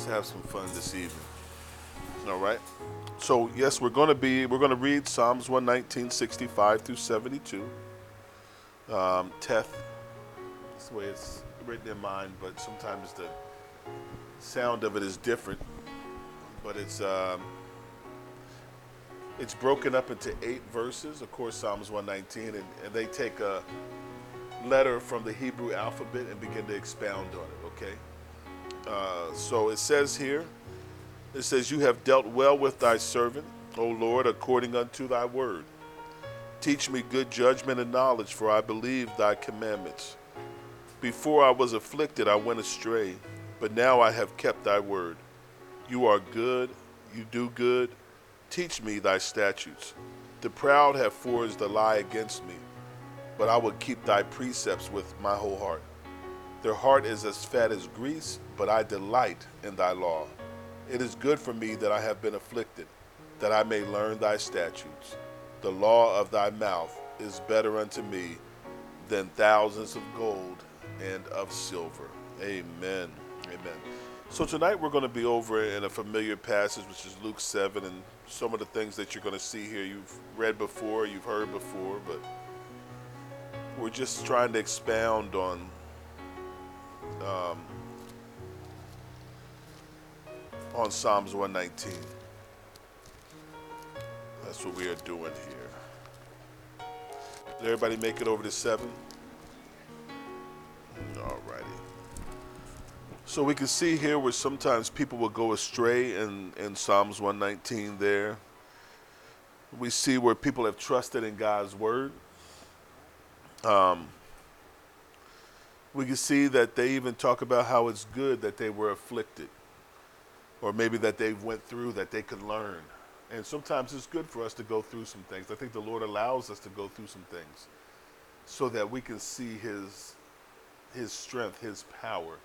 Let's have some fun this evening. All right. So yes, we're going to be we're going to read Psalms 119, 65 through 72. Um, Teth. The way it's written in mine, but sometimes the sound of it is different. But it's um, it's broken up into eight verses. Of course, Psalms 119, and, and they take a letter from the Hebrew alphabet and begin to expound on it. Okay. Uh, so it says here, it says, You have dealt well with thy servant, O Lord, according unto thy word. Teach me good judgment and knowledge, for I believe thy commandments. Before I was afflicted, I went astray, but now I have kept thy word. You are good, you do good. Teach me thy statutes. The proud have forged a lie against me, but I will keep thy precepts with my whole heart. Their heart is as fat as grease, but I delight in thy law. It is good for me that I have been afflicted, that I may learn thy statutes. The law of thy mouth is better unto me than thousands of gold and of silver. Amen. Amen. So tonight we're going to be over in a familiar passage, which is Luke 7, and some of the things that you're going to see here you've read before, you've heard before, but we're just trying to expound on um, on Psalms 119. That's what we are doing here. Did everybody make it over to 7? Alrighty. So we can see here where sometimes people will go astray in, in Psalms 119 there. We see where people have trusted in God's word. Um, we can see that they even talk about how it's good that they were afflicted or maybe that they've went through that they could learn and sometimes it's good for us to go through some things i think the lord allows us to go through some things so that we can see his his strength his power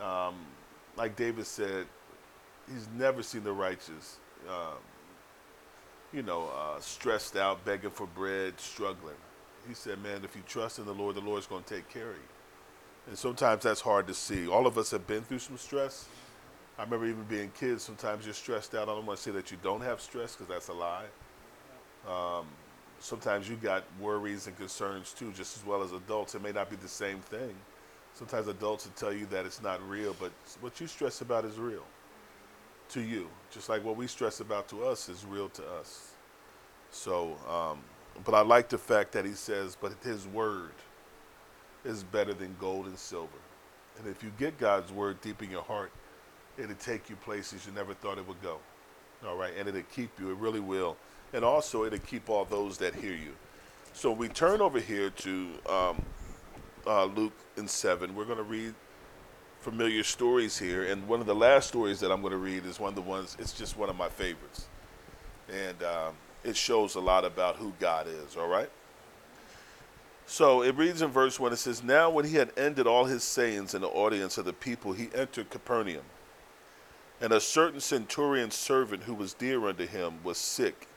um, like david said he's never seen the righteous um, you know uh, stressed out begging for bread struggling he said man if you trust in the lord the lord's going to take care of you and sometimes that's hard to see. All of us have been through some stress. I remember even being kids, sometimes you're stressed out. I don't want to say that you don't have stress because that's a lie. Um, sometimes you got worries and concerns too, just as well as adults. It may not be the same thing. Sometimes adults will tell you that it's not real, but what you stress about is real to you. Just like what we stress about to us is real to us. So, um, but I like the fact that he says, but his word is better than gold and silver. And if you get God's word deep in your heart, it'll take you places you never thought it would go. All right, and it'll keep you, it really will. And also, it'll keep all those that hear you. So we turn over here to um, uh, Luke in 7. We're going to read familiar stories here. And one of the last stories that I'm going to read is one of the ones, it's just one of my favorites. And um, it shows a lot about who God is, all right? So it reads in verse 1 it says, Now when he had ended all his sayings in the audience of the people, he entered Capernaum. And a certain centurion's servant who was dear unto him was sick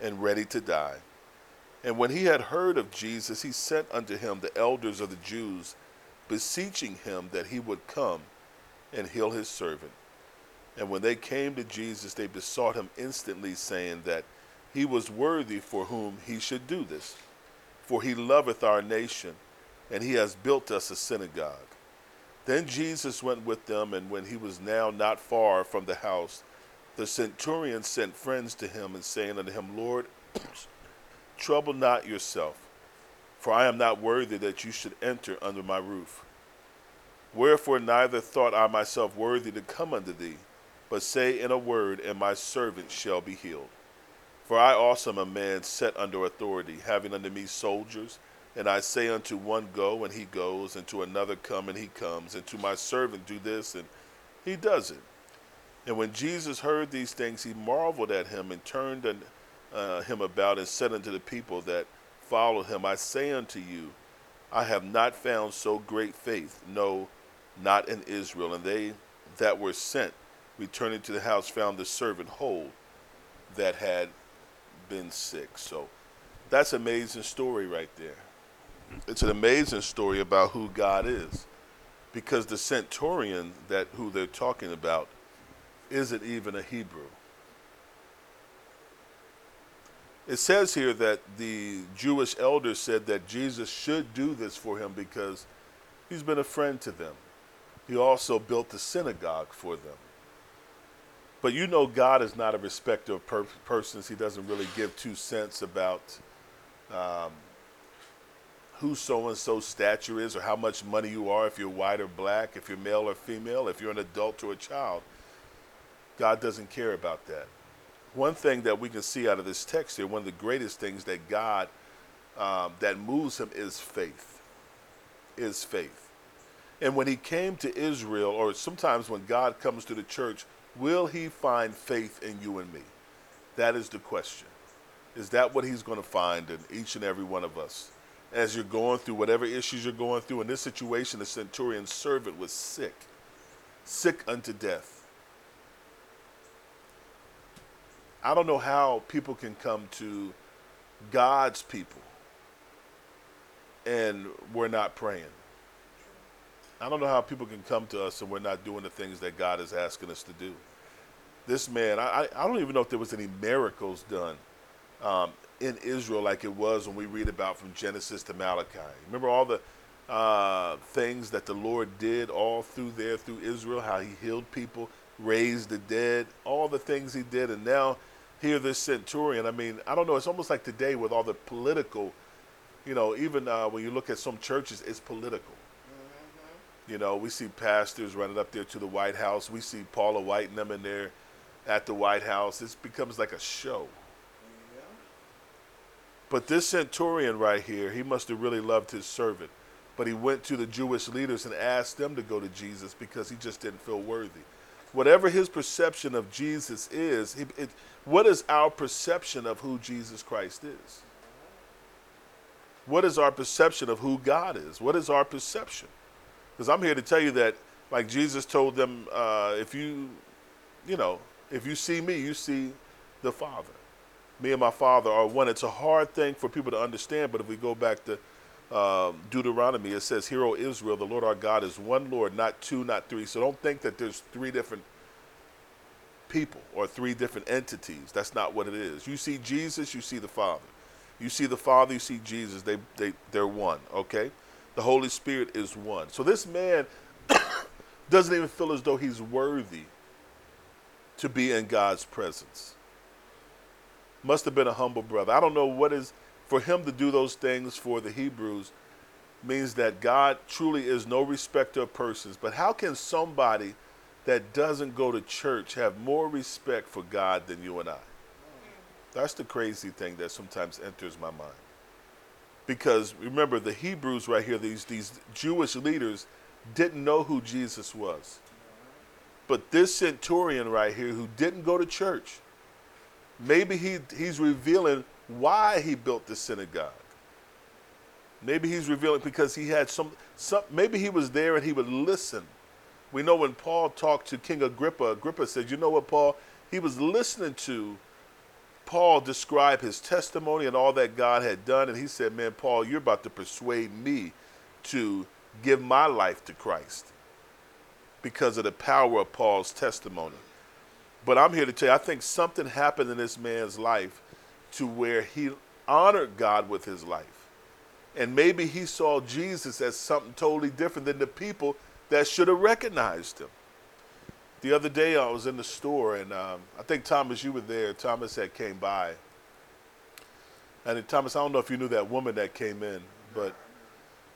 and ready to die. And when he had heard of Jesus, he sent unto him the elders of the Jews, beseeching him that he would come and heal his servant. And when they came to Jesus, they besought him instantly, saying that he was worthy for whom he should do this for he loveth our nation, and he has built us a synagogue. Then Jesus went with them, and when he was now not far from the house, the centurion sent friends to him, and saying unto him, Lord, trouble not yourself, for I am not worthy that you should enter under my roof. Wherefore neither thought I myself worthy to come unto thee, but say in a word, and my servant shall be healed. For I also am a man set under authority, having under me soldiers. And I say unto one, Go, and he goes, and to another, Come, and he comes, and to my servant, Do this, and he does it. And when Jesus heard these things, he marveled at him, and turned uh, him about, and said unto the people that followed him, I say unto you, I have not found so great faith, no, not in Israel. And they that were sent, returning to the house, found the servant whole that had been sick. So that's an amazing story right there. It's an amazing story about who God is because the centurion that who they're talking about isn't even a Hebrew. It says here that the Jewish elders said that Jesus should do this for him because he's been a friend to them. He also built the synagogue for them. But you know, God is not a respecter of per- persons. He doesn't really give two cents about um, who so and so stature is or how much money you are, if you're white or black, if you're male or female, if you're an adult or a child. God doesn't care about that. One thing that we can see out of this text here, one of the greatest things that God um, that moves him is faith. Is faith. And when he came to Israel, or sometimes when God comes to the church, Will he find faith in you and me? That is the question. Is that what he's going to find in each and every one of us? As you're going through whatever issues you're going through, in this situation, the centurion's servant was sick, sick unto death. I don't know how people can come to God's people and we're not praying. I don't know how people can come to us and we're not doing the things that God is asking us to do. This man, I, I don't even know if there was any miracles done um, in Israel like it was when we read about from Genesis to Malachi. Remember all the uh, things that the Lord did all through there, through Israel, how he healed people, raised the dead, all the things he did. And now, here, this centurion, I mean, I don't know, it's almost like today with all the political, you know, even uh, when you look at some churches, it's political you know, we see pastors running up there to the White House. We see Paula White and them in there at the White House. This becomes like a show. But this centurion right here, he must have really loved his servant. But he went to the Jewish leaders and asked them to go to Jesus because he just didn't feel worthy. Whatever his perception of Jesus is, it, it, what is our perception of who Jesus Christ is? What is our perception of who God is? What is our perception? Because I'm here to tell you that, like Jesus told them, uh, if you, you know, if you see me, you see the Father. Me and my Father are one. It's a hard thing for people to understand, but if we go back to um, Deuteronomy, it says, Hear, O Israel, the Lord our God is one Lord, not two, not three. So don't think that there's three different people or three different entities. That's not what it is. You see Jesus, you see the Father. You see the Father, you see Jesus. They, they, they're one, okay? The Holy Spirit is one. So this man doesn't even feel as though he's worthy to be in God's presence. Must have been a humble brother. I don't know what is for him to do those things for the Hebrews means that God truly is no respecter of persons. But how can somebody that doesn't go to church have more respect for God than you and I? That's the crazy thing that sometimes enters my mind. Because remember, the Hebrews right here, these, these Jewish leaders, didn't know who Jesus was. But this centurion right here, who didn't go to church, maybe he, he's revealing why he built the synagogue. Maybe he's revealing because he had some, some, maybe he was there and he would listen. We know when Paul talked to King Agrippa, Agrippa said, You know what, Paul? He was listening to Paul describe his testimony and all that God had done, and he said, Man, Paul, you're about to persuade me to give my life to Christ because of the power of Paul's testimony. But I'm here to tell you, I think something happened in this man's life to where he honored God with his life. And maybe he saw Jesus as something totally different than the people that should have recognized him the other day I was in the store and um, I think Thomas, you were there. Thomas had came by, and Thomas, I don't know if you knew that woman that came in, but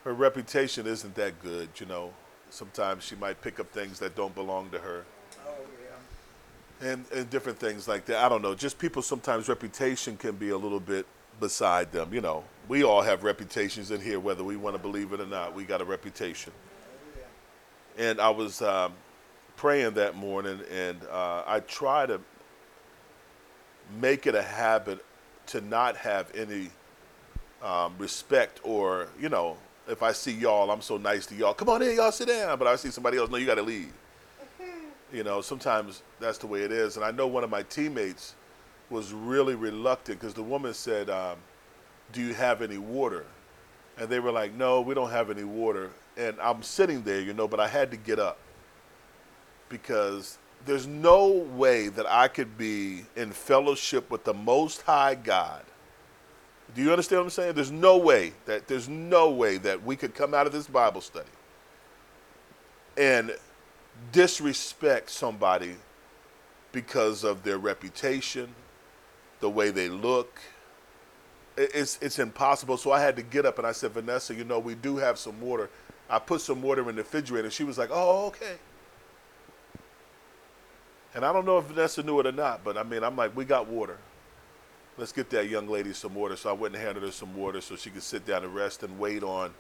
her reputation isn't that good. You know, sometimes she might pick up things that don't belong to her. And and different things like that. I don't know. Just people sometimes reputation can be a little bit beside them. You know, we all have reputations in here, whether we want to believe it or not. We got a reputation. And I was. Um, praying that morning, and uh, I try to make it a habit to not have any um, respect or, you know, if I see y'all, I'm so nice to y'all. Come on in, y'all sit down. But I see somebody else, no, you got to leave. You know, sometimes that's the way it is. And I know one of my teammates was really reluctant because the woman said, um, Do you have any water? And they were like, No, we don't have any water. and I'm sitting there, you know, but I had to get up because there's no way that I could be in fellowship with the Most High God. Do you understand what I'm saying? There's no way that there's no way that we could come out of this Bible study and disrespect somebody because of their reputation, the way they look. It's it's impossible. So I had to get up and I said, Vanessa, you know, we do have some water. I put some water in the refrigerator. She was like, Oh, okay. And I don't know if Vanessa knew it or not, but I mean, I'm like, we got water. Let's get that young lady some water. So I went and handed her some water so she could sit down and rest and wait on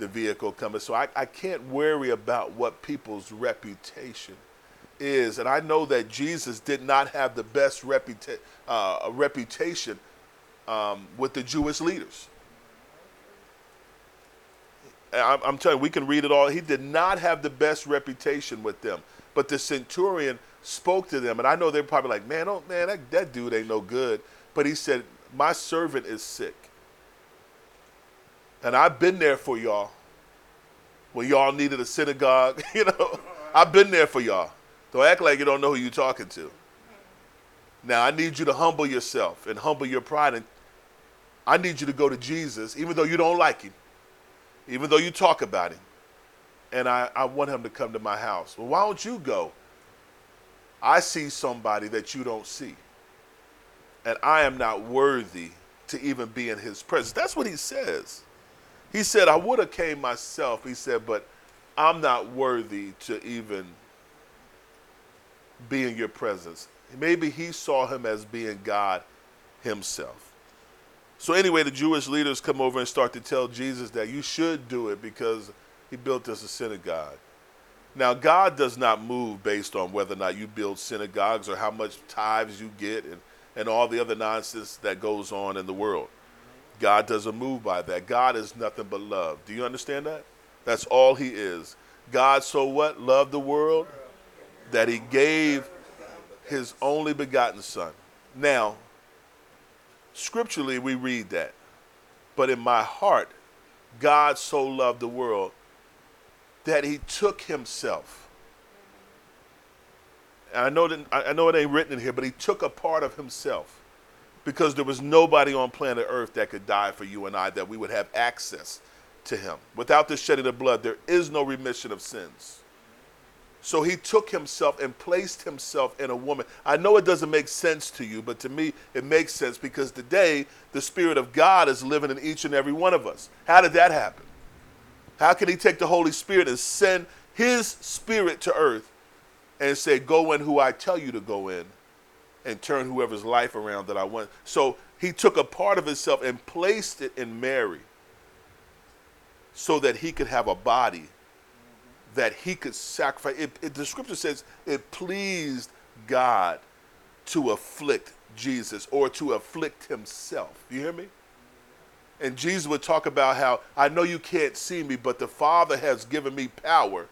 the vehicle coming. So I, I can't worry about what people's reputation is. And I know that Jesus did not have the best reputa- uh, reputation um, with the Jewish leaders. I'm, I'm telling you, we can read it all. He did not have the best reputation with them. But the centurion spoke to them, and I know they're probably like, man, oh man, that, that dude ain't no good. But he said, My servant is sick. And I've been there for y'all. When y'all needed a synagogue, you know, I've been there for y'all. Don't act like you don't know who you're talking to. Now I need you to humble yourself and humble your pride. And I need you to go to Jesus, even though you don't like him, even though you talk about him. And I, I want him to come to my house. Well, why don't you go? I see somebody that you don't see. And I am not worthy to even be in his presence. That's what he says. He said, I would have came myself. He said, but I'm not worthy to even be in your presence. Maybe he saw him as being God himself. So, anyway, the Jewish leaders come over and start to tell Jesus that you should do it because he built us a synagogue. Now, God does not move based on whether or not you build synagogues or how much tithes you get and, and all the other nonsense that goes on in the world. God doesn't move by that. God is nothing but love. Do you understand that? That's all He is. God so what? Loved the world that He gave His only begotten Son. Now, scripturally, we read that. But in my heart, God so loved the world that he took himself. And I know that I know it ain't written in here, but he took a part of himself because there was nobody on planet Earth that could die for you and I that we would have access to him. Without the shedding of blood, there is no remission of sins. So he took himself and placed himself in a woman. I know it doesn't make sense to you, but to me it makes sense because today the Spirit of God is living in each and every one of us. How did that happen? How can he take the Holy Spirit and send his spirit to earth and say, Go in who I tell you to go in and turn whoever's life around that I want? So he took a part of himself and placed it in Mary so that he could have a body that he could sacrifice. It, it, the scripture says it pleased God to afflict Jesus or to afflict himself. You hear me? And Jesus would talk about how I know you can't see me, but the Father has given me power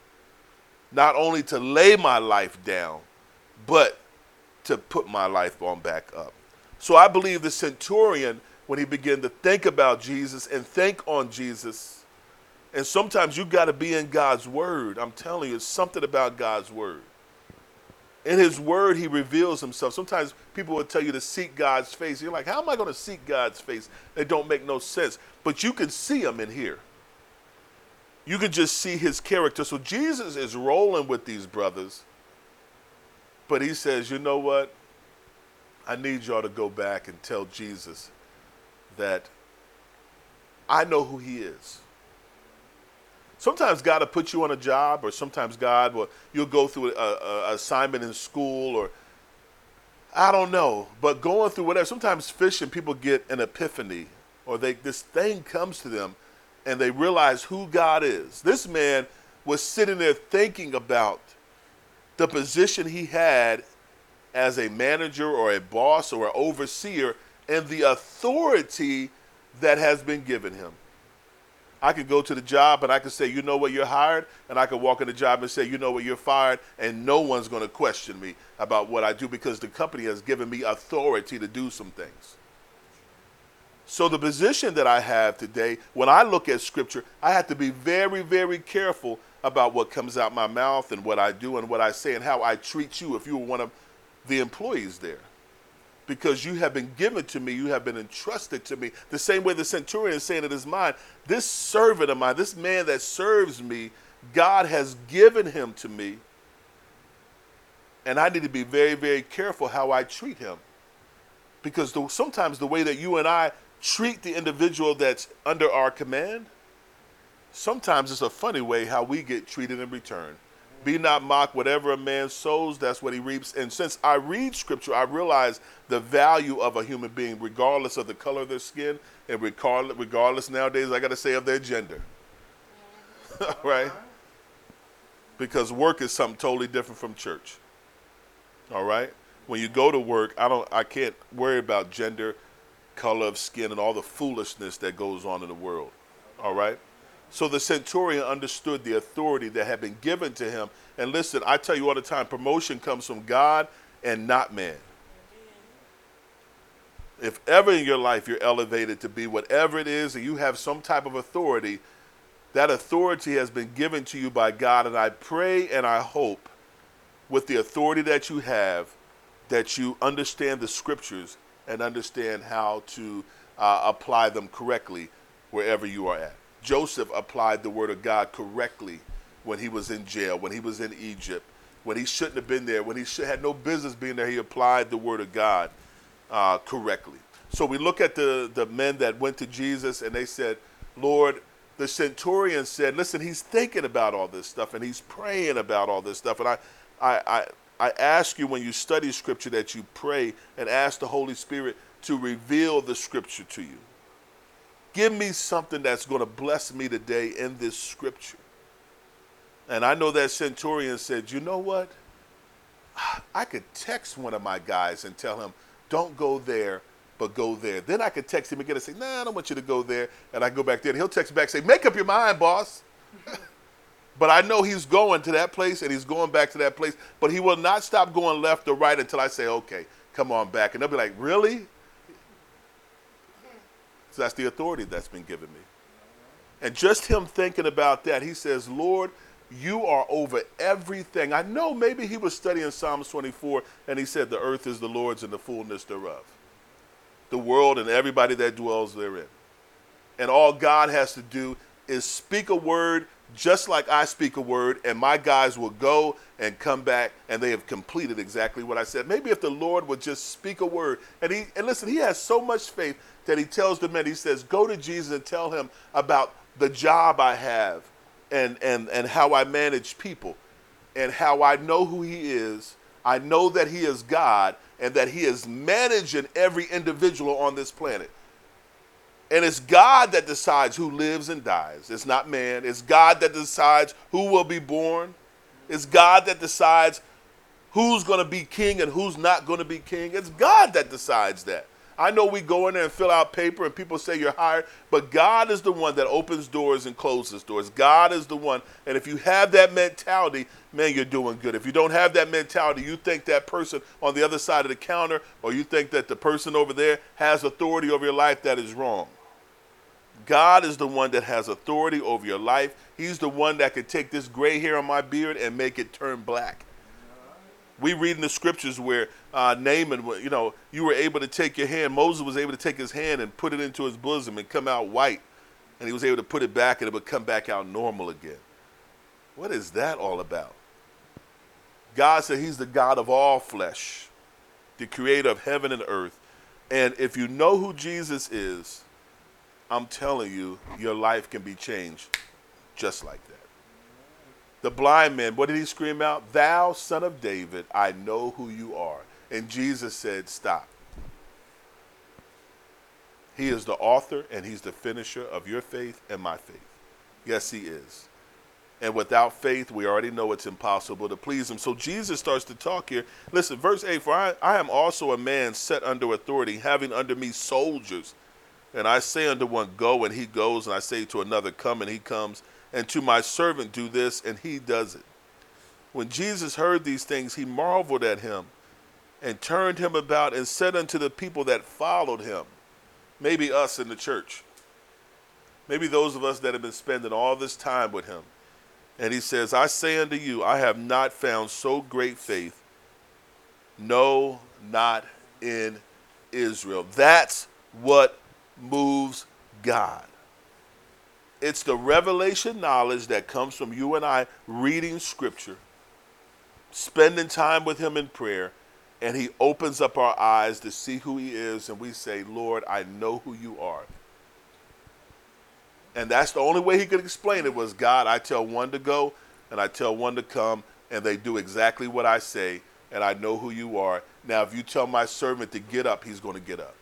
not only to lay my life down, but to put my life on back up. So I believe the centurion, when he began to think about Jesus and think on Jesus, and sometimes you got to be in God's word. I'm telling you, it's something about God's word. In his word, he reveals himself. Sometimes people will tell you to seek God's face. You're like, how am I going to seek God's face? They don't make no sense. But you can see him in here. You can just see his character. So Jesus is rolling with these brothers. But he says, you know what? I need y'all to go back and tell Jesus that I know who he is. Sometimes God will put you on a job, or sometimes God will you'll go through a, a assignment in school, or I don't know. But going through whatever, sometimes fishing, people get an epiphany, or they this thing comes to them, and they realize who God is. This man was sitting there thinking about the position he had as a manager or a boss or an overseer and the authority that has been given him. I could go to the job and I could say, you know what, you're hired. And I could walk in the job and say, you know what, you're fired. And no one's going to question me about what I do because the company has given me authority to do some things. So the position that I have today, when I look at scripture, I have to be very, very careful about what comes out my mouth and what I do and what I say and how I treat you if you were one of the employees there. Because you have been given to me, you have been entrusted to me. The same way the centurion is saying it is mine. This servant of mine, this man that serves me, God has given him to me. And I need to be very, very careful how I treat him. Because the, sometimes the way that you and I treat the individual that's under our command, sometimes it's a funny way how we get treated in return. Be not mocked, whatever a man sows, that's what he reaps. And since I read scripture, I realize the value of a human being, regardless of the color of their skin, and regardless, regardless nowadays, I got to say, of their gender. right? Because work is something totally different from church. All right? When you go to work, I don't I can't worry about gender color of skin and all the foolishness that goes on in the world. All right? So the centurion understood the authority that had been given to him. And listen, I tell you all the time promotion comes from God and not man. If ever in your life you're elevated to be whatever it is and you have some type of authority, that authority has been given to you by God. And I pray and I hope with the authority that you have that you understand the scriptures and understand how to uh, apply them correctly wherever you are at. Joseph applied the word of God correctly when he was in jail, when he was in Egypt, when he shouldn't have been there, when he should, had no business being there. He applied the word of God uh, correctly. So we look at the, the men that went to Jesus and they said, Lord, the centurion said, listen, he's thinking about all this stuff and he's praying about all this stuff. And I, I, I, I ask you when you study scripture that you pray and ask the Holy Spirit to reveal the scripture to you. Give me something that's going to bless me today in this scripture. And I know that centurion said, You know what? I could text one of my guys and tell him, Don't go there, but go there. Then I could text him again and say, Nah, I don't want you to go there. And I go back there and he'll text back and say, Make up your mind, boss. But I know he's going to that place and he's going back to that place. But he will not stop going left or right until I say, okay, come on back. And they'll be like, really? So that's the authority that's been given me. And just him thinking about that, he says, Lord, you are over everything. I know maybe he was studying Psalms 24 and he said, the earth is the Lord's and the fullness thereof, the world and everybody that dwells therein. And all God has to do is speak a word just like I speak a word, and my guys will go and come back, and they have completed exactly what I said. Maybe if the Lord would just speak a word, and he and listen, he has so much faith that he tells the men, he says, "Go to Jesus and tell him about the job I have, and and and how I manage people, and how I know who He is. I know that He is God, and that He is managing every individual on this planet." And it's God that decides who lives and dies. It's not man. It's God that decides who will be born. It's God that decides who's going to be king and who's not going to be king. It's God that decides that. I know we go in there and fill out paper and people say you're hired, but God is the one that opens doors and closes doors. God is the one. And if you have that mentality, man, you're doing good. If you don't have that mentality, you think that person on the other side of the counter or you think that the person over there has authority over your life, that is wrong. God is the one that has authority over your life. He's the one that could take this gray hair on my beard and make it turn black. We read in the scriptures where uh, Naaman, you know, you were able to take your hand. Moses was able to take his hand and put it into his bosom and come out white, and he was able to put it back and it would come back out normal again. What is that all about? God said He's the God of all flesh, the creator of heaven and earth. And if you know who Jesus is, I'm telling you, your life can be changed just like that. The blind man, what did he scream out? Thou son of David, I know who you are. And Jesus said, Stop. He is the author and he's the finisher of your faith and my faith. Yes, he is. And without faith, we already know it's impossible to please him. So Jesus starts to talk here. Listen, verse 8 For I, I am also a man set under authority, having under me soldiers and I say unto one, Go, and he goes, and I say to another, Come, and he comes, and to my servant, Do this, and he does it. When Jesus heard these things, he marveled at him, and turned him about, and said unto the people that followed him, Maybe us in the church. Maybe those of us that have been spending all this time with him. And he says, I say unto you, I have not found so great faith, no, not in Israel. That's what moves God. It's the revelation knowledge that comes from you and I reading scripture, spending time with him in prayer, and he opens up our eyes to see who he is, and we say, Lord, I know who you are. And that's the only way he could explain it was God, I tell one to go and I tell one to come, and they do exactly what I say, and I know who you are. Now, if you tell my servant to get up, he's going to get up.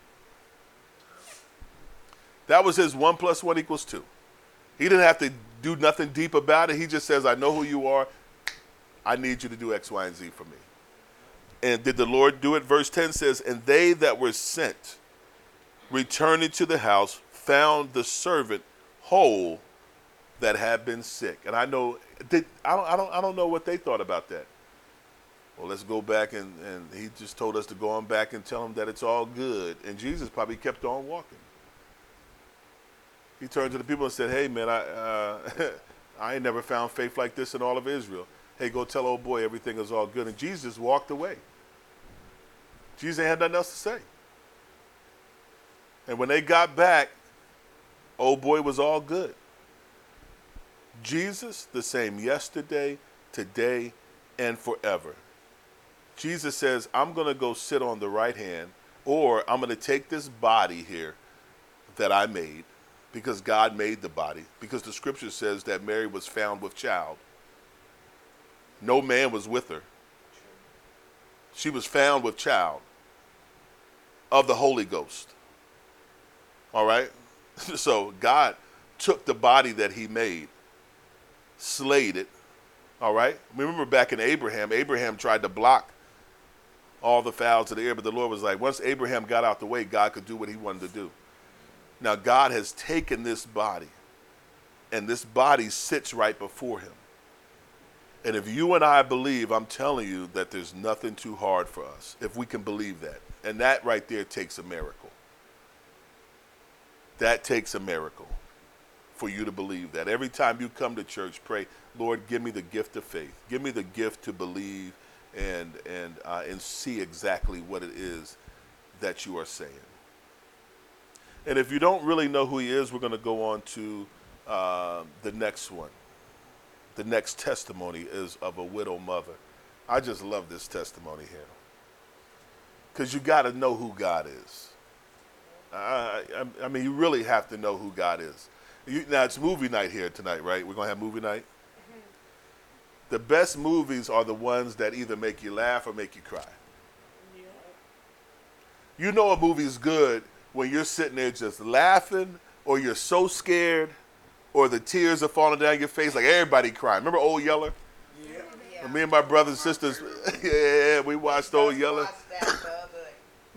That was his one plus one equals two. He didn't have to do nothing deep about it. He just says, I know who you are. I need you to do X, Y, and Z for me. And did the Lord do it? Verse 10 says, And they that were sent, returning to the house, found the servant whole that had been sick. And I know, did, I, don't, I, don't, I don't know what they thought about that. Well, let's go back and, and he just told us to go on back and tell him that it's all good. And Jesus probably kept on walking. He turned to the people and said, Hey, man, I, uh, I ain't never found faith like this in all of Israel. Hey, go tell old boy everything is all good. And Jesus walked away. Jesus had nothing else to say. And when they got back, old boy was all good. Jesus, the same yesterday, today, and forever. Jesus says, I'm going to go sit on the right hand, or I'm going to take this body here that I made, because God made the body, because the scripture says that Mary was found with child. No man was with her. She was found with child of the Holy Ghost. All right? So God took the body that he made, slayed it. All right? Remember back in Abraham, Abraham tried to block all the fowls of the air, but the Lord was like, once Abraham got out the way, God could do what he wanted to do. Now, God has taken this body, and this body sits right before him. And if you and I believe, I'm telling you that there's nothing too hard for us, if we can believe that. And that right there takes a miracle. That takes a miracle for you to believe that. Every time you come to church, pray, Lord, give me the gift of faith. Give me the gift to believe and, and, uh, and see exactly what it is that you are saying. And if you don't really know who he is, we're going to go on to uh, the next one. The next testimony is of a widow mother. I just love this testimony here. Because you got to know who God is. I, I, I, mean, you really have to know who God is. You, now, it's movie night here tonight, right? We're going to have movie night? Mm-hmm. The best movies are the ones that either make you laugh or make you cry. Yeah. You know a movie's good when you're sitting there just laughing or you're so scared or the tears are falling down your face like everybody crying. Remember Old Yeller? Yeah. yeah. Me and my brothers and sisters, yeah, we watched we Old Yeller.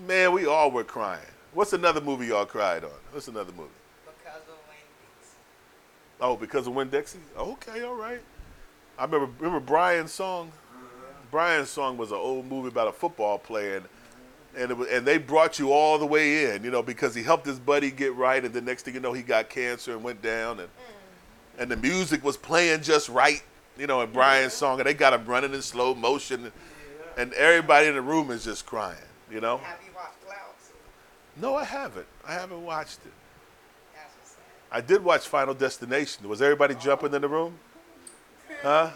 Man, we all were crying. What's another movie y'all cried on? What's another movie? Because of Winn-Dixie. Oh, because of Winn-Dixie? Okay, all right. I remember remember Brian's song. Mm-hmm. Brian's song was an old movie about a football player, and and, was, and they brought you all the way in, you know, because he helped his buddy get right, and the next thing you know, he got cancer and went down, and mm. and the music was playing just right, you know, in Brian's yeah. song, and they got him running in slow motion, and, yeah. and everybody in the room is just crying, you know. Have you watched Clouds? No, I haven't. I haven't watched it. I did watch Final Destination. Was everybody oh. jumping in the room? Huh?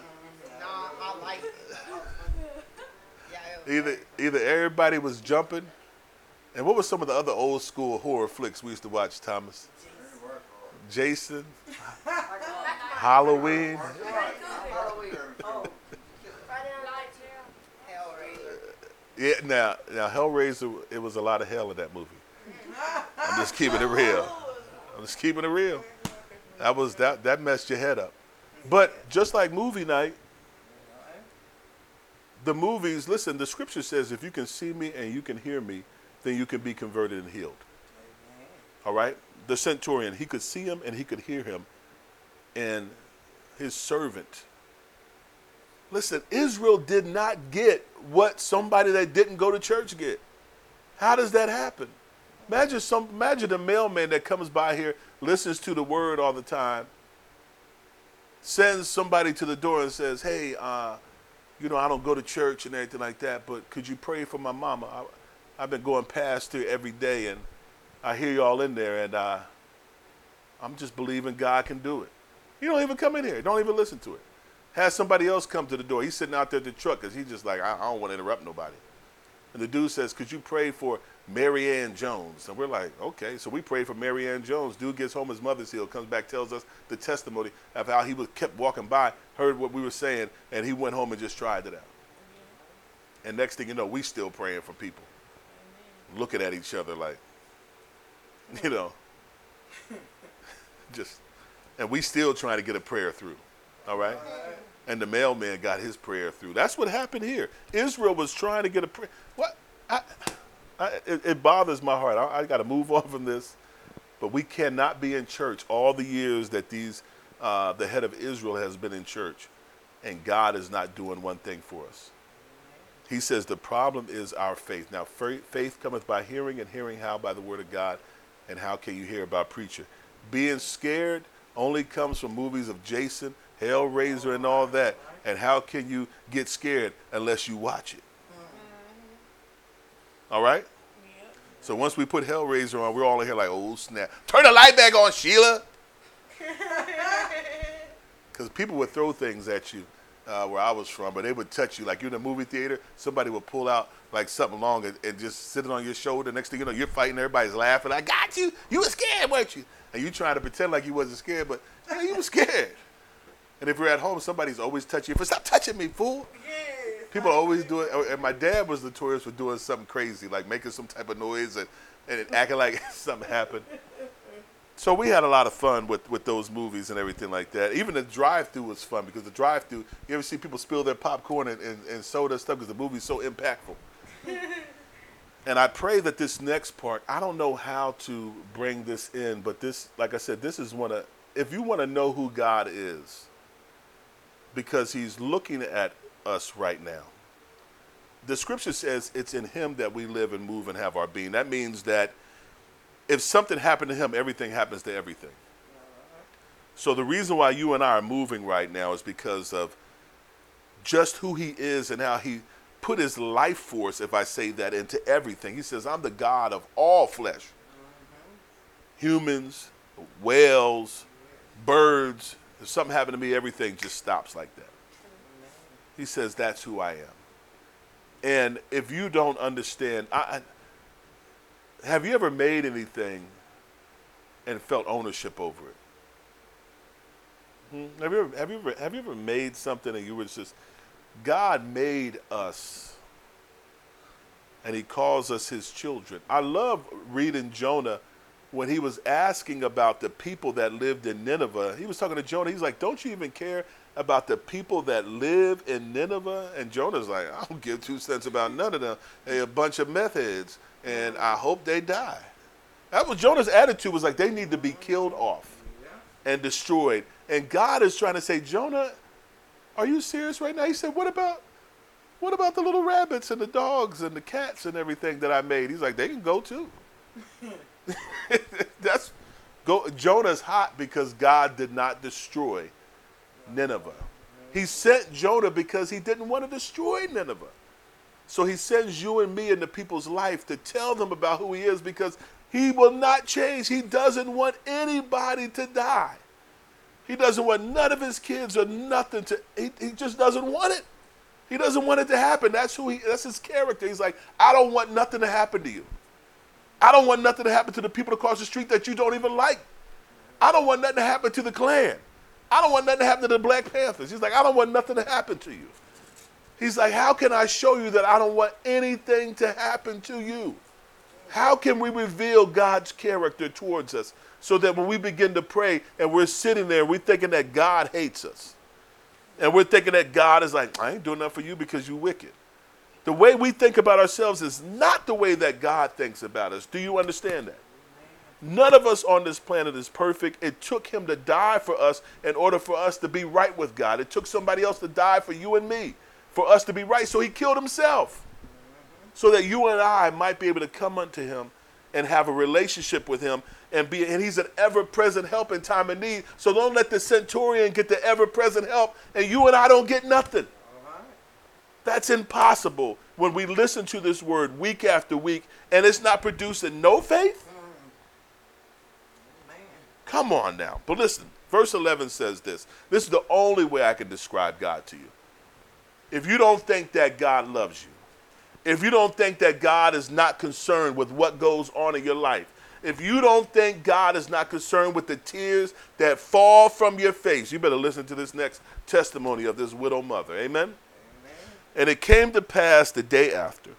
Either either everybody was jumping, and what was some of the other old school horror flicks we used to watch, Thomas? Jason, Halloween. Yeah, now now Hellraiser, it was a lot of hell in that movie. I'm just keeping it real. I'm just keeping it real. That was that that messed your head up. But just like movie night, the movies, listen, the scripture says if you can see me and you can hear me, then you can be converted and healed. Amen. All right? The centurion, he could see him and he could hear him. And his servant. Listen, Israel did not get what somebody that didn't go to church get. How does that happen? Imagine some imagine the mailman that comes by here, listens to the word all the time, sends somebody to the door and says, Hey, uh, you know, I don't go to church and everything like that, but could you pray for my mama? I, I've been going past here every day and I hear y'all in there and uh, I'm just believing God can do it. You don't even come in here. Don't even listen to it. Has somebody else come to the door. He's sitting out there at the truck because he's just like, I, I don't want to interrupt nobody. And the dude says, Could you pray for Mary Ann Jones? And we're like, Okay. So we pray for Mary Ann Jones. Dude gets home, his mother's healed, comes back, tells us the testimony of how he was kept walking by, heard what we were saying, and he went home and just tried it out. And next thing you know, we still praying for people. Looking at each other like, you know, just, and we still trying to get a prayer through. All right? And the mailman got his prayer through. That's what happened here. Israel was trying to get a prayer. What? I, I, it, it, bothers my heart. I, I got to move on from this. But we cannot be in church all the years that these, uh, the head of Israel has been in church, and God is not doing one thing for us. He says the problem is our faith. Now, faith cometh by hearing, and hearing how? By the word of God. And how can you hear about preacher? Being scared only comes from movies of Jason Hellraiser and all that. And how can you get scared unless you watch it? All right? So once we put Hellraiser on, we're all in here like, oh snap. Turn the light back on, Sheila. Because people would throw things at you uh, where I was from, but they would touch you. Like you're in a movie theater, somebody would pull out like something long and, and just sit it on your shoulder. Next thing you know, you're fighting, everybody's laughing. I got you. You were scared, weren't you? And you trying to pretend like you wasn't scared, but hey, you were scared. And if you're at home, somebody's always touching you. Stop touching me, fool. Yes, People always do it. And my dad was notorious for doing something crazy, like making some type of noise and, and acting like something happened. So we had a lot of fun with, with those movies and everything like that. Even the drive-through was fun because the drive-through, you ever see people spill their popcorn and, and, and soda stuff because the movie's so impactful. and I pray that this next part, I don't know how to bring this in, but this, like I said, this is one of, if you want to know who God is, because he's looking at us right now. The scripture says it's in him that we live and move and have our being. That means that if something happened to him, everything happens to everything. So the reason why you and I are moving right now is because of just who he is and how he put his life force, if I say that, into everything. He says, I'm the God of all flesh. Humans, whales, birds, if something happened to me, everything just stops like that. He says, That's who I am. And if you don't understand, I, I, have you ever made anything and felt ownership over it? Hmm? Have, you ever, have, you ever, have you ever made something and you were just, God made us and he calls us his children. I love reading Jonah when he was asking about the people that lived in Nineveh, he was talking to Jonah. He's like, Don't you even care about the people that live in Nineveh? And Jonah's like, I don't give two cents about none of them. They're a bunch of meth heads, and I hope they die. That was Jonah's attitude was like they need to be killed off and destroyed. And God is trying to say, Jonah, are you serious right now? He said, What about what about the little rabbits and the dogs and the cats and everything that I made? He's like, they can go too. That's go, Jonah's hot because God did not destroy Nineveh. He sent Jonah because he didn't want to destroy Nineveh. So he sends you and me into people's life to tell them about who he is because he will not change. He doesn't want anybody to die. He doesn't want none of his kids or nothing to he, he just doesn't want it. He doesn't want it to happen. That's who he that's his character. He's like, I don't want nothing to happen to you. I don't want nothing to happen to the people across the street that you don't even like. I don't want nothing to happen to the Klan. I don't want nothing to happen to the Black Panthers. He's like, I don't want nothing to happen to you. He's like, How can I show you that I don't want anything to happen to you? How can we reveal God's character towards us so that when we begin to pray and we're sitting there, we're thinking that God hates us? And we're thinking that God is like, I ain't doing nothing for you because you're wicked. The way we think about ourselves is not the way that God thinks about us. Do you understand that? None of us on this planet is perfect. It took him to die for us in order for us to be right with God. It took somebody else to die for you and me for us to be right. So he killed himself so that you and I might be able to come unto him and have a relationship with him and be and he's an ever-present help in time of need. So don't let the centurion get the ever-present help and you and I don't get nothing. That's impossible when we listen to this word week after week and it's not producing no faith. Come on now. But listen, verse 11 says this. This is the only way I can describe God to you. If you don't think that God loves you, if you don't think that God is not concerned with what goes on in your life, if you don't think God is not concerned with the tears that fall from your face, you better listen to this next testimony of this widow mother. Amen? And it came to pass the day after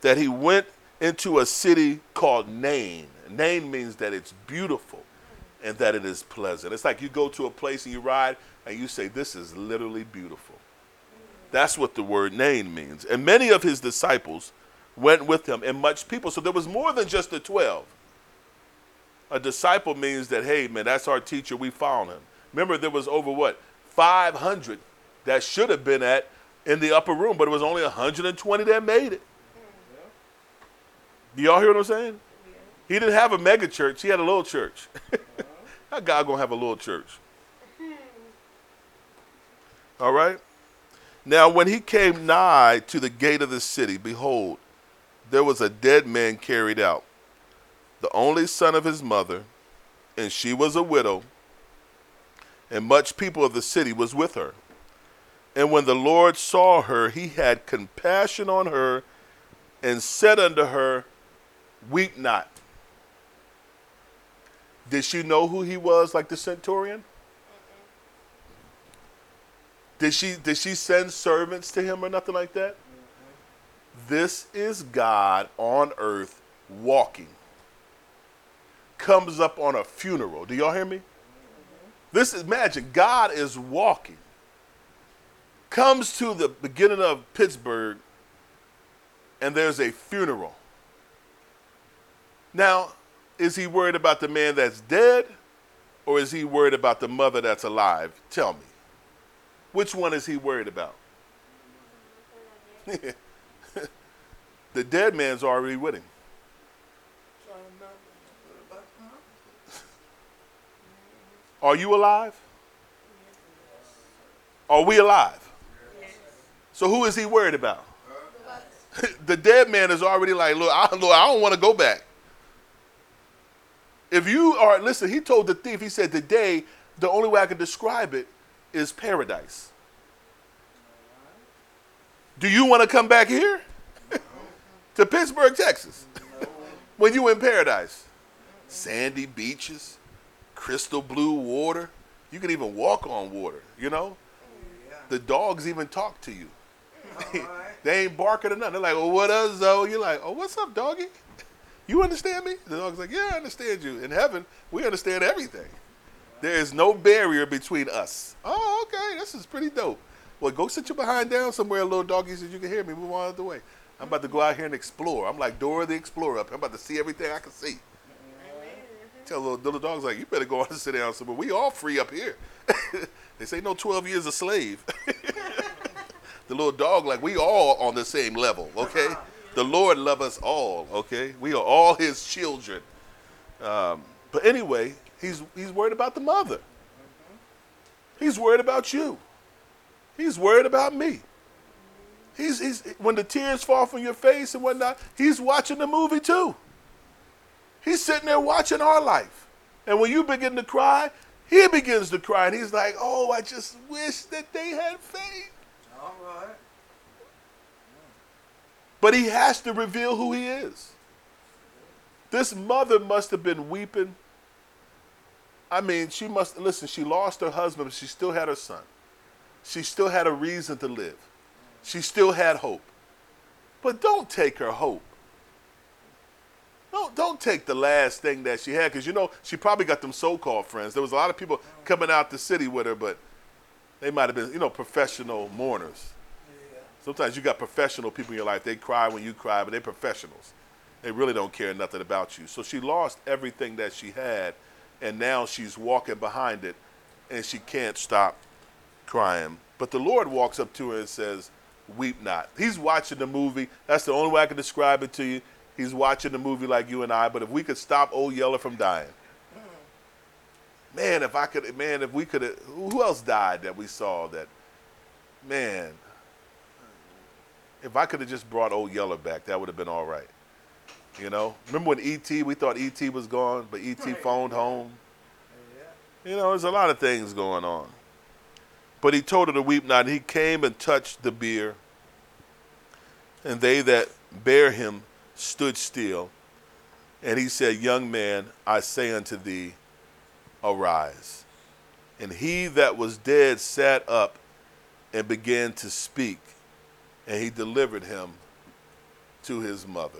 that he went into a city called Nain. Nain means that it's beautiful and that it is pleasant. It's like you go to a place and you ride and you say, This is literally beautiful. That's what the word Nain means. And many of his disciples went with him, and much people. So there was more than just the 12. A disciple means that, hey, man, that's our teacher. We found him. Remember, there was over what? 500 that should have been at in the upper room, but it was only 120 that made it. Do y'all hear what I'm saying? He didn't have a mega church. He had a little church. How God gonna have a little church? All right. Now, when he came nigh to the gate of the city, behold, there was a dead man carried out, the only son of his mother, and she was a widow, and much people of the city was with her. And when the Lord saw her, he had compassion on her, and said unto her, Weep not. Did she know who he was, like the centurion? Mm-hmm. Did she did she send servants to him or nothing like that? Mm-hmm. This is God on earth walking. Comes up on a funeral. Do y'all hear me? Mm-hmm. This is magic. God is walking. Comes to the beginning of Pittsburgh and there's a funeral. Now, is he worried about the man that's dead or is he worried about the mother that's alive? Tell me. Which one is he worried about? the dead man's already with him. Are you alive? Are we alive? So who is he worried about? the dead man is already like, look, I, look, I don't want to go back. If you are, listen, he told the thief, he said, today, the only way I can describe it is paradise. Do you want to come back here? to Pittsburgh, Texas. when you in paradise. Sandy beaches, crystal blue water. You can even walk on water, you know? The dogs even talk to you. they ain't barking or nothing. They're like, what up, Zoe? You're like, oh, what's up, doggy? You understand me? The dog's like, yeah, I understand you. In heaven, we understand everything. There is no barrier between us. Oh, okay, this is pretty dope. Well, go sit your behind down somewhere, little doggy, so you can hear me. Move on out of the way. I'm about to go out here and explore. I'm like Dora the Explorer up. I'm about to see everything I can see. Tell little, little dogs like, you better go on and sit down somewhere. We all free up here. they say no 12 years a slave. the little dog like, we all on the same level, okay? The Lord love us all, okay? We are all his children. Um, but anyway, he's, he's worried about the mother. He's worried about you. He's worried about me. He's, he's, when the tears fall from your face and whatnot, he's watching the movie too. He's sitting there watching our life. And when you begin to cry, he begins to cry. And he's like, oh, I just wish that they had faith. All right. But he has to reveal who he is. This mother must have been weeping. I mean, she must, listen, she lost her husband, but she still had her son. She still had a reason to live. She still had hope. But don't take her hope. Don't, don't take the last thing that she had, because you know, she probably got them so called friends. There was a lot of people coming out the city with her, but they might have been, you know, professional mourners. Sometimes you got professional people in your life. They cry when you cry, but they're professionals. They really don't care nothing about you. So she lost everything that she had, and now she's walking behind it, and she can't stop crying. But the Lord walks up to her and says, Weep not. He's watching the movie. That's the only way I can describe it to you. He's watching the movie like you and I. But if we could stop Old Yeller from dying, man, if I could, man, if we could, have who else died that we saw that, man, if I could have just brought Old Yeller back, that would have been all right. You know, remember when E.T. We thought E.T. was gone, but E.T. phoned home. You know, there's a lot of things going on. But he told her to weep not. And he came and touched the bier, and they that bare him stood still. And he said, Young man, I say unto thee, arise. And he that was dead sat up and began to speak, and he delivered him to his mother.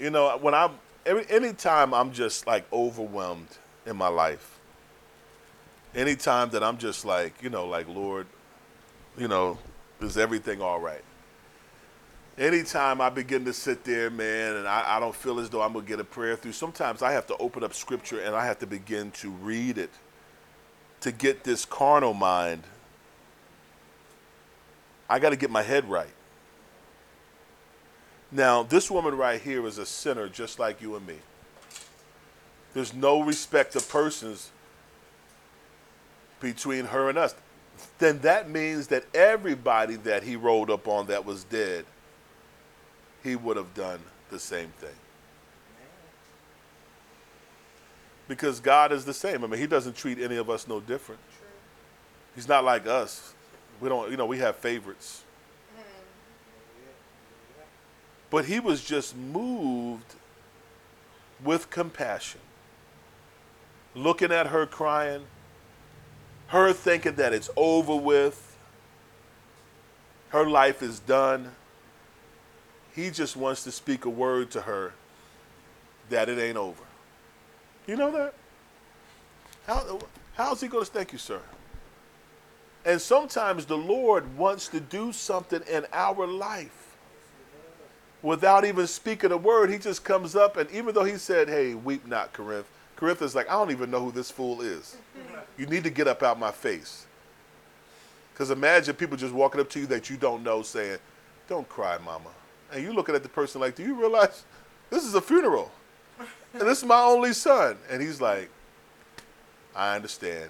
You know, when I'm every anytime I'm just like overwhelmed in my life, anytime that I'm just like, you know, like Lord, you know, is everything all right? Anytime I begin to sit there, man, and I, I don't feel as though I'm gonna get a prayer through, sometimes I have to open up scripture and I have to begin to read it to get this carnal mind. I got to get my head right. Now, this woman right here is a sinner just like you and me. There's no respect of persons between her and us. Then that means that everybody that he rolled up on that was dead, he would have done the same thing. Because God is the same. I mean, he doesn't treat any of us no different. He's not like us. We don't, you know, we have favorites. But he was just moved with compassion. Looking at her crying, her thinking that it's over with, her life is done. He just wants to speak a word to her that it ain't over. You know that? How, how's he going to thank you, sir? And sometimes the Lord wants to do something in our life without even speaking a word. He just comes up, and even though he said, Hey, weep not, Corinth, Corinth is like, I don't even know who this fool is. You need to get up out my face. Because imagine people just walking up to you that you don't know saying, Don't cry, mama. And you looking at the person like, Do you realize this is a funeral? And this is my only son. And he's like, I understand.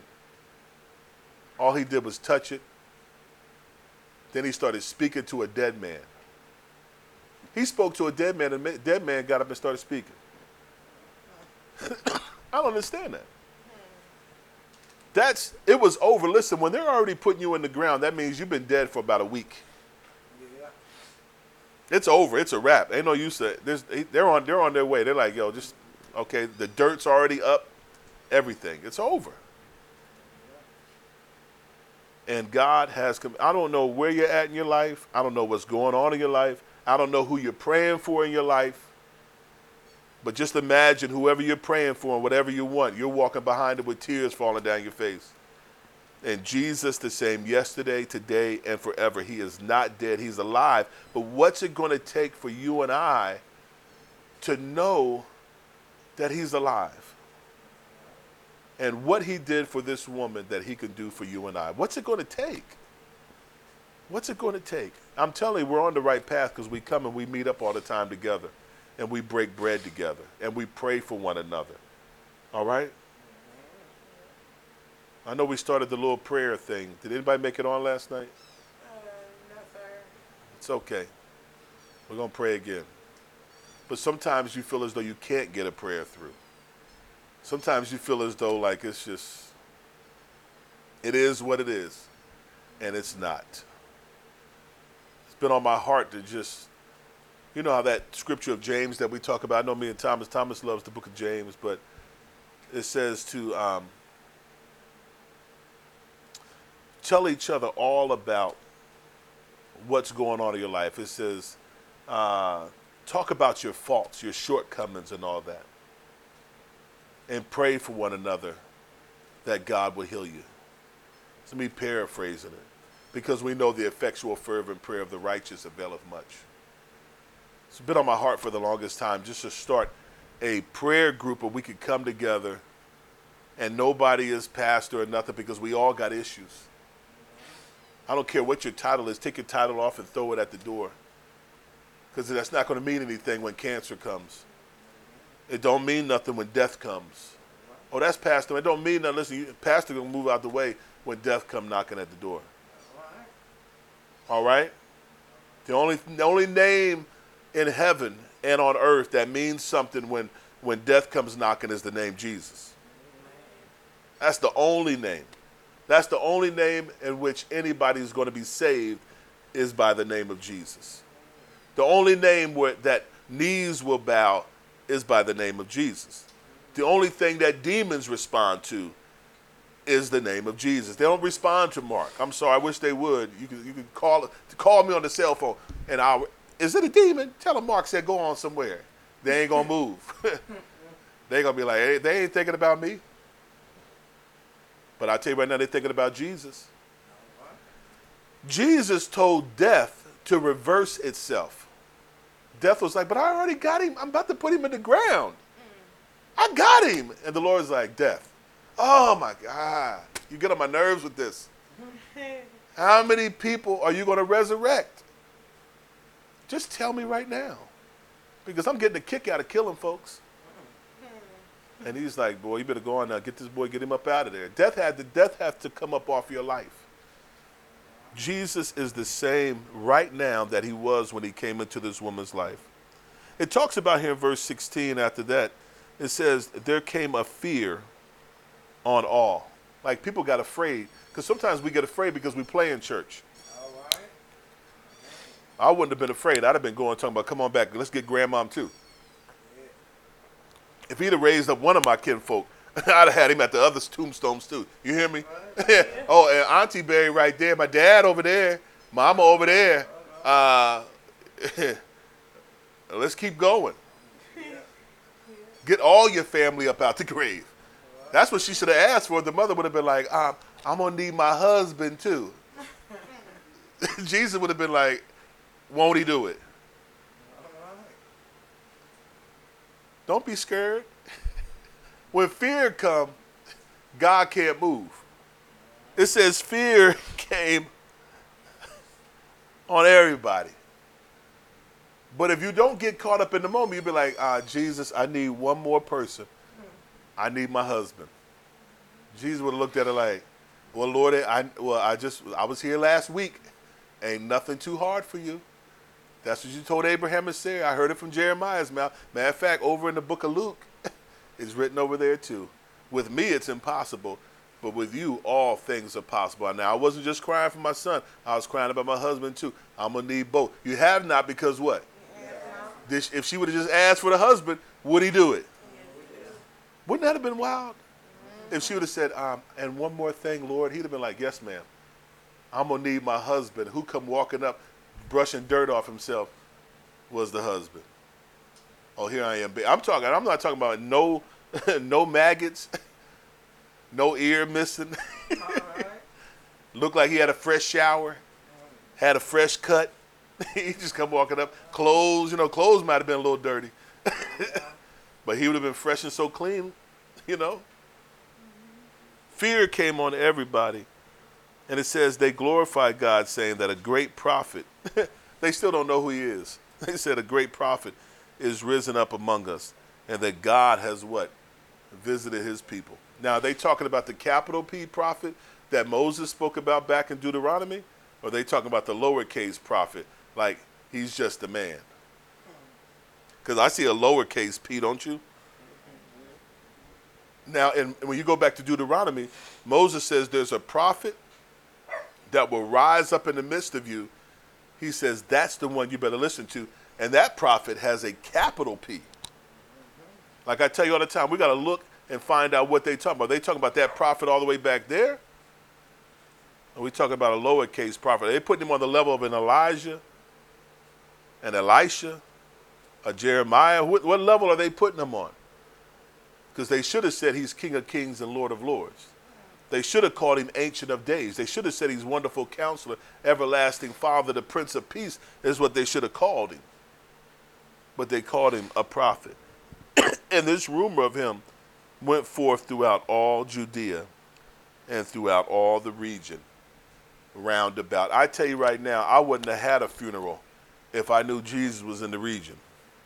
All he did was touch it. Then he started speaking to a dead man. He spoke to a dead man, and the dead man got up and started speaking. I don't understand that. That's it was over. Listen, when they're already putting you in the ground, that means you've been dead for about a week. It's over. It's a wrap. Ain't no use to. There's, they're on. They're on their way. They're like, yo, just okay. The dirt's already up. Everything. It's over. And God has come. I don't know where you're at in your life. I don't know what's going on in your life. I don't know who you're praying for in your life. But just imagine whoever you're praying for and whatever you want, you're walking behind it with tears falling down your face. And Jesus, the same yesterday, today, and forever. He is not dead, He's alive. But what's it going to take for you and I to know that He's alive? And what He did for this woman that He can do for you and I? What's it going to take? What's it going to take? I'm telling you, we're on the right path because we come and we meet up all the time together and we break bread together and we pray for one another. All right? I know we started the little prayer thing. Did anybody make it on last night? Uh, no, sir. It's okay. We're going to pray again. But sometimes you feel as though you can't get a prayer through. Sometimes you feel as though, like, it's just, it is what it is, and it's not. It's been on my heart to just, you know how that scripture of James that we talk about, I know me and Thomas, Thomas loves the book of James, but it says to um, tell each other all about what's going on in your life. It says, uh, talk about your faults, your shortcomings, and all that. And pray for one another that God will heal you. It's me paraphrasing it. Because we know the effectual, fervent prayer of the righteous availeth much. It's been on my heart for the longest time just to start a prayer group where we could come together and nobody is pastor or nothing because we all got issues. I don't care what your title is, take your title off and throw it at the door. because that's not going to mean anything when cancer comes. It don't mean nothing when death comes. Oh, that's pastor. It don't mean nothing. Listen, you- pastor gonna move out the way when death come knocking at the door. All right. The only the only name in heaven and on earth that means something when when death comes knocking is the name Jesus. That's the only name. That's the only name in which anybody is going to be saved is by the name of Jesus. The only name where that knees will bow is by the name of Jesus. The only thing that demons respond to is the name of Jesus. They don't respond to Mark. I'm sorry. I wish they would. You can you can call call me on the cell phone and I'll. is it a demon? Tell them Mark said go on somewhere. They ain't gonna move. they gonna be like hey, they ain't thinking about me. But I tell you right now, they're thinking about Jesus. Jesus told death to reverse itself. Death was like, but I already got him. I'm about to put him in the ground. I got him. And the Lord's like, death. Oh my God. You get on my nerves with this. How many people are you going to resurrect? Just tell me right now. Because I'm getting a kick out of killing folks. And he's like, boy, you better go on now. Get this boy, get him up out of there. Death had to, death has to come up off your life. Jesus is the same right now that he was when he came into this woman's life. It talks about here in verse 16 after that. It says, there came a fear on all. Like people got afraid. Because sometimes we get afraid because we play in church. I wouldn't have been afraid. I'd have been going talking about, come on back, let's get grandmom too. If he'd have raised up one of my kinfolk, I'd have had him at the other tombstones too. You hear me? oh, and Auntie Berry right there, my dad over there, Mama over there. Uh, let's keep going. Get all your family up out the grave. That's what she should have asked for. The mother would have been like, um, I'm gonna need my husband too. Jesus would have been like, won't he do it? Don't be scared. When fear come, God can't move. It says fear came on everybody. But if you don't get caught up in the moment, you'll be like, ah, Jesus, I need one more person. I need my husband. Jesus would have looked at her like, well, Lord, I well, I just I was here last week. Ain't nothing too hard for you. That's what you told Abraham and Sarah. I heard it from Jeremiah's mouth. Matter of fact, over in the book of Luke, it's written over there too. With me, it's impossible, but with you, all things are possible. Now, I wasn't just crying for my son. I was crying about my husband too. I'm gonna need both. You have not because what? This- If she would have just asked for the husband, would he do it? Wouldn't that have been wild? If she would have said, um, and one more thing, Lord, he'd have been like, yes, ma'am. I'm gonna need my husband. Who come walking up, brushing dirt off himself, was the husband. Oh, here I am. I'm talking. I'm not talking about no, no maggots, no ear missing. All right. Looked like he had a fresh shower, had a fresh cut. he just come walking up. Clothes, you know, clothes might have been a little dirty, but he would have been fresh and so clean, you know. Fear came on everybody. And it says they glorified God, saying that a great prophet, they still don't know who he is. They said a great prophet is risen up among us, and that God has what? Visited his people. Now, are they talking about the capital P prophet that Moses spoke about back in Deuteronomy? Or are they talking about the lowercase prophet, like he's just a man? Because I see a lowercase P, don't you? Now, and when you go back to Deuteronomy, Moses says there's a prophet that will rise up in the midst of you. He says that's the one you better listen to. And that prophet has a capital P. Like I tell you all the time, we got to look and find out what they talking about. They talking about that prophet all the way back there? Or we talking about a lowercase prophet? Are they putting him on the level of an Elijah, an Elisha, a Jeremiah? What, what level are they putting him on? Because they should have said he's King of Kings and Lord of Lords. They should have called him Ancient of Days. They should have said he's Wonderful Counselor, Everlasting Father, the Prince of Peace, is what they should have called him. But they called him a prophet. and this rumor of him went forth throughout all Judea and throughout all the region round about. I tell you right now, I wouldn't have had a funeral if I knew Jesus was in the region.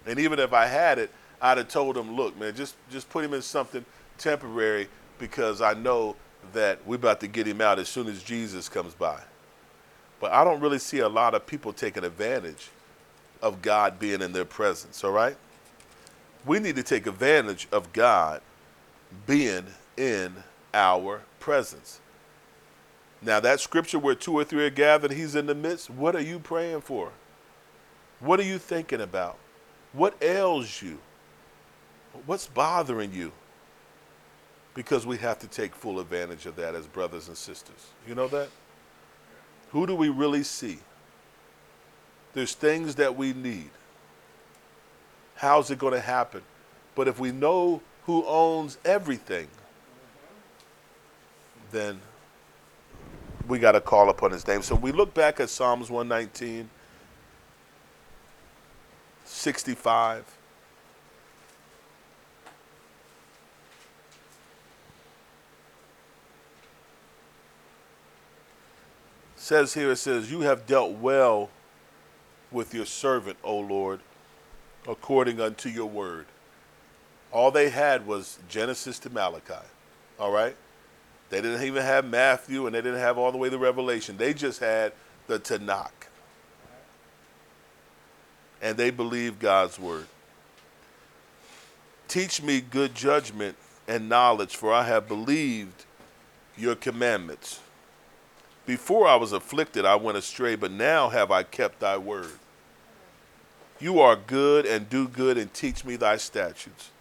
And even if I had it, I'd have told him, look, man, just just put him in something temporary because I know that we're about to get him out as soon as Jesus comes by. But I don't really see a lot of people taking advantage of God being in their presence, all right? We need to take advantage of God being in our presence. Now, that scripture where two or three are gathered, he's in the midst. What are you praying for? What are you thinking about? What ails you? What's bothering you? Because we have to take full advantage of that as brothers and sisters. You know that? Who do we really see? There's things that we need. How's it going to happen? But if we know who owns everything, then we got to call upon his name. So we look back at Psalms 119, 65. says here it says you have dealt well with your servant o lord according unto your word all they had was genesis to malachi all right they didn't even have Matthew and they didn't have all the way to Revelation. They just had the Tanakh. And they believed God's word. Teach me good judgment and knowledge, for I have believed your commandments. Before I was afflicted, I went astray, but now have I kept thy word. You are good and do good and teach me thy statutes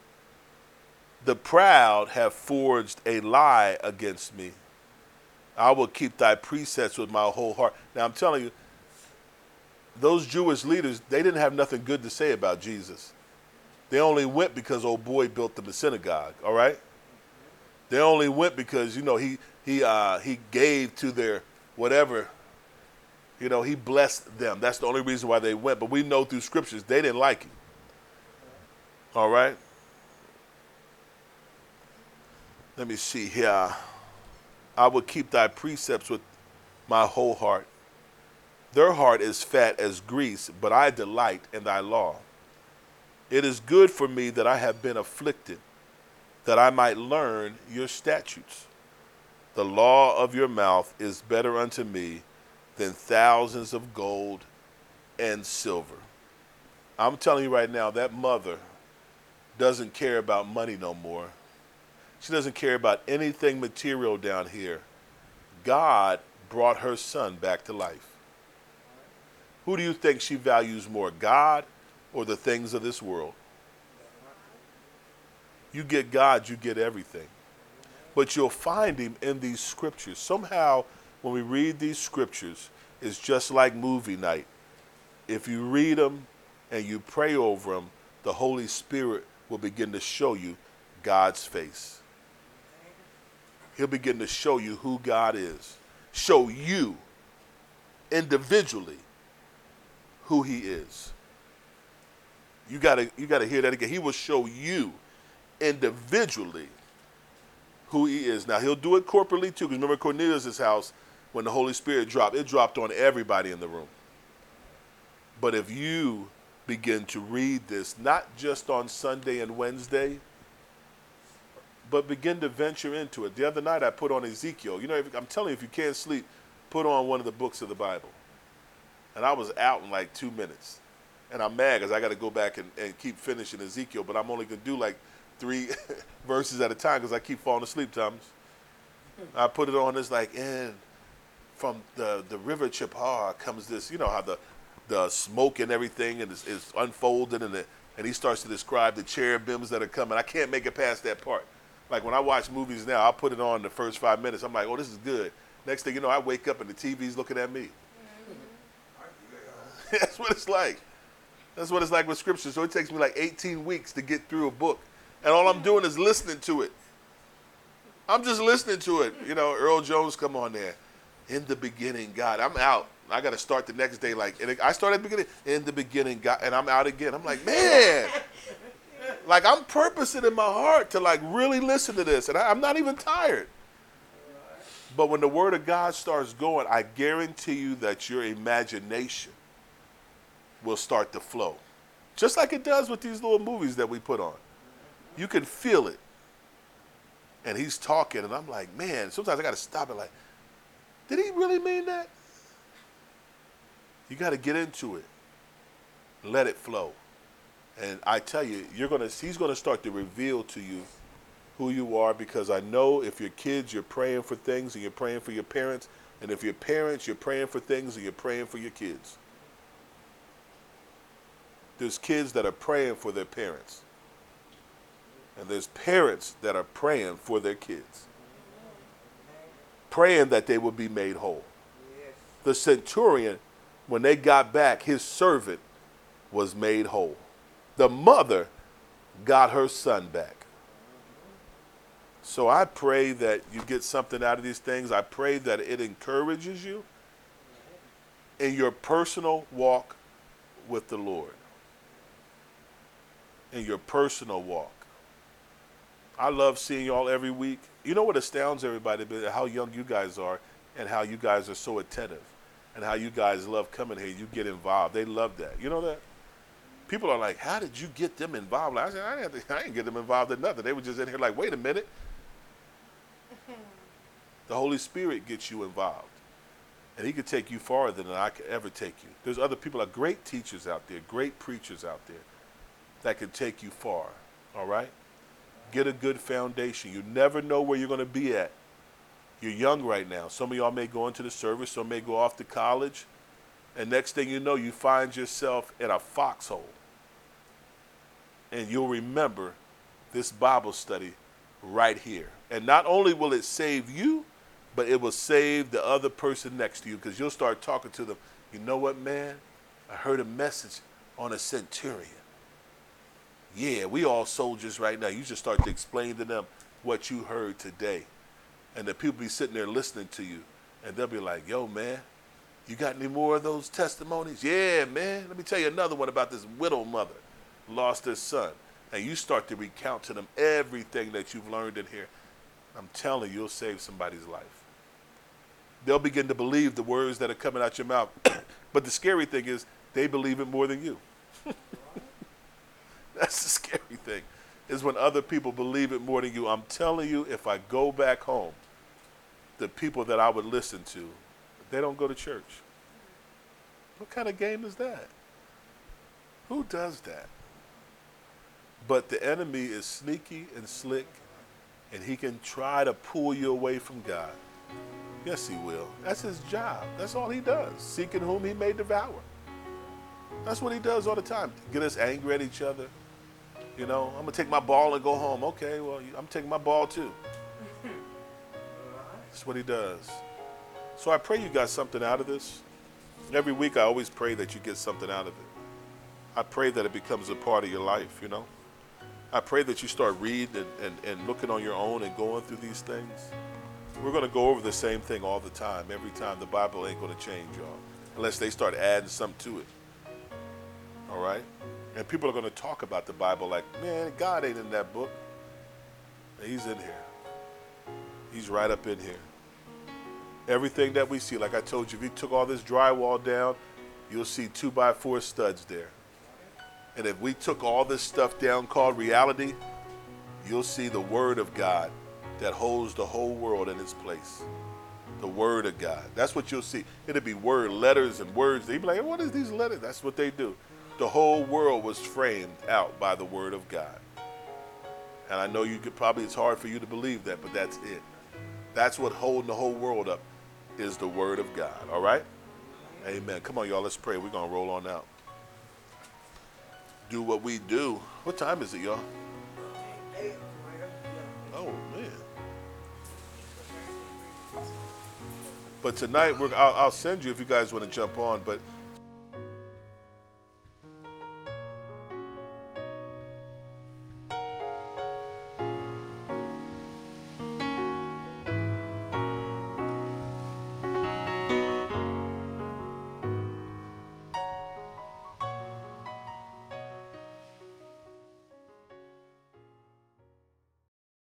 the proud have forged a lie against me. I will keep thy precepts with my whole heart. Now I'm telling you, those Jewish leaders, they didn't have nothing good to say about Jesus. They only went because old boy built them a synagogue, all right? They only went because, you know, he he uh, he gave to their whatever, you know, he blessed them. That's the only reason why they went. But we know through scriptures they didn't like him. All right? Let me see here. I will keep thy precepts with my whole heart. Their heart is fat as grease, but I delight in thy law. It is good for me that I have been afflicted, that I might learn your statutes. The law of your mouth is better unto me than thousands of gold and silver. I'm telling you right now, that mother doesn't care about money no more. She doesn't care about anything material down here. God brought her son back to life. Who do you think she values more, God or the things of this world? You get God, you get everything. But you'll find him in these scriptures. Somehow, when we read these scriptures, it's just like movie night. If you read them and you pray over them, the Holy Spirit will begin to show you God's face he'll begin to show you who God is, show you individually who he is. You gotta you gotta hear that again. He will show you individually who he is. Now he'll do it corporately too, because remember Cornelius' house, when the Holy Spirit dropped, it dropped on everybody in the room. But if you begin to read this, not just on Sunday and Wednesday, but begin to venture into it. The other night I put on Ezekiel. You know, if, I'm telling you, if you can't sleep, put on one of the books of the Bible. And I was out in like two minutes. And I'm mad because I got to go back and, and keep finishing Ezekiel, but I'm only going to do like three verses at a time because I keep falling asleep, Thomas. I put it on, it's like, and from the, the river Chebar comes this, you know, how the, the smoke and everything and it's unfolded and, the, and he starts to describe the cherubims that are coming. I can't make it past that part. Like when I watch movies now, I'll put it on the first five minutes. I'm like, oh, this is good. Next thing you know, I wake up and the TV's looking at me. Mm-hmm. That's what it's like. That's what it's like with scripture. So it takes me like 18 weeks to get through a book. And all I'm doing is listening to it. I'm just listening to it. You know, Earl Jones come on there. In the beginning, God. I'm out. I got to start the next day. Like, and I start at the beginning. In the beginning, God. And I'm out again. I'm like, man. Like I'm purposing in my heart to like really listen to this, and I, I'm not even tired. But when the word of God starts going, I guarantee you that your imagination will start to flow. Just like it does with these little movies that we put on. You can feel it. And he's talking, and I'm like, man, sometimes I got to stop it like, did he really mean that? You got to get into it. Let it flow. And I tell you, you're gonna he's gonna start to reveal to you who you are because I know if your kids you're praying for things and you're praying for your parents, and if your parents you're praying for things and you're praying for your kids. There's kids that are praying for their parents. And there's parents that are praying for their kids. Praying that they would be made whole. The centurion, when they got back, his servant was made whole. The mother got her son back. So I pray that you get something out of these things. I pray that it encourages you in your personal walk with the Lord. In your personal walk. I love seeing y'all every week. You know what astounds everybody? How young you guys are and how you guys are so attentive and how you guys love coming here. You get involved. They love that. You know that? People are like, how did you get them involved? I said, I didn't, to, I didn't get them involved in nothing. They were just in here like, wait a minute. the Holy Spirit gets you involved. And he could take you farther than I could ever take you. There's other people, like great teachers out there, great preachers out there that can take you far. All right? Get a good foundation. You never know where you're going to be at. You're young right now. Some of y'all may go into the service, some may go off to college. And next thing you know, you find yourself in a foxhole. And you'll remember this Bible study right here. And not only will it save you, but it will save the other person next to you because you'll start talking to them. You know what, man? I heard a message on a centurion. Yeah, we all soldiers right now. You just start to explain to them what you heard today. And the people be sitting there listening to you. And they'll be like, yo, man, you got any more of those testimonies? Yeah, man. Let me tell you another one about this widow mother lost her son. And you start to recount to them everything that you've learned in here. I'm telling you, you'll save somebody's life. They'll begin to believe the words that are coming out your mouth. but the scary thing is, they believe it more than you. That's the scary thing, is when other people believe it more than you. I'm telling you, if I go back home, the people that I would listen to, they don't go to church. What kind of game is that? Who does that? But the enemy is sneaky and slick, and he can try to pull you away from God. Yes, he will. That's his job. That's all he does. Seeking whom he may devour. That's what he does all the time. Get us angry at each other. You know, I'm to take my ball and go home. Okay, well, I'm taking my ball too. That's what he does. So I pray you got something out of this. Every week I always pray that you get something out of it. I pray that it becomes a part of your life, you know. I pray that you start reading and, and, and looking on your own and going through these things. We're going to go over the same thing all the time. Every time the Bible ain't going to change, y'all, unless they start adding something to it. All right? And people are going to talk about the Bible like, man, God ain't in that book. He's in here. He's right up in here. Everything that we see, like I told you, if you took all this drywall down, you'll see two by four studs there. And if we took all this stuff down called reality, you'll see the Word of God that holds the whole world in its place. The Word of God. That's what you'll see. It'll be word, letters, and words. They'd be like, what is these letters? That's what they do. The whole world was framed out by the Word of God. And I know you could probably, it's hard for you to believe that, but that's it. That's what holding the whole world up is the Word of God. All right? Amen. Come on, y'all. Let's pray. We're going to roll on out. Do what we do. What time is it, y'all? Oh, man. But tonight, we're, I'll, I'll send you if you guys want to jump on. But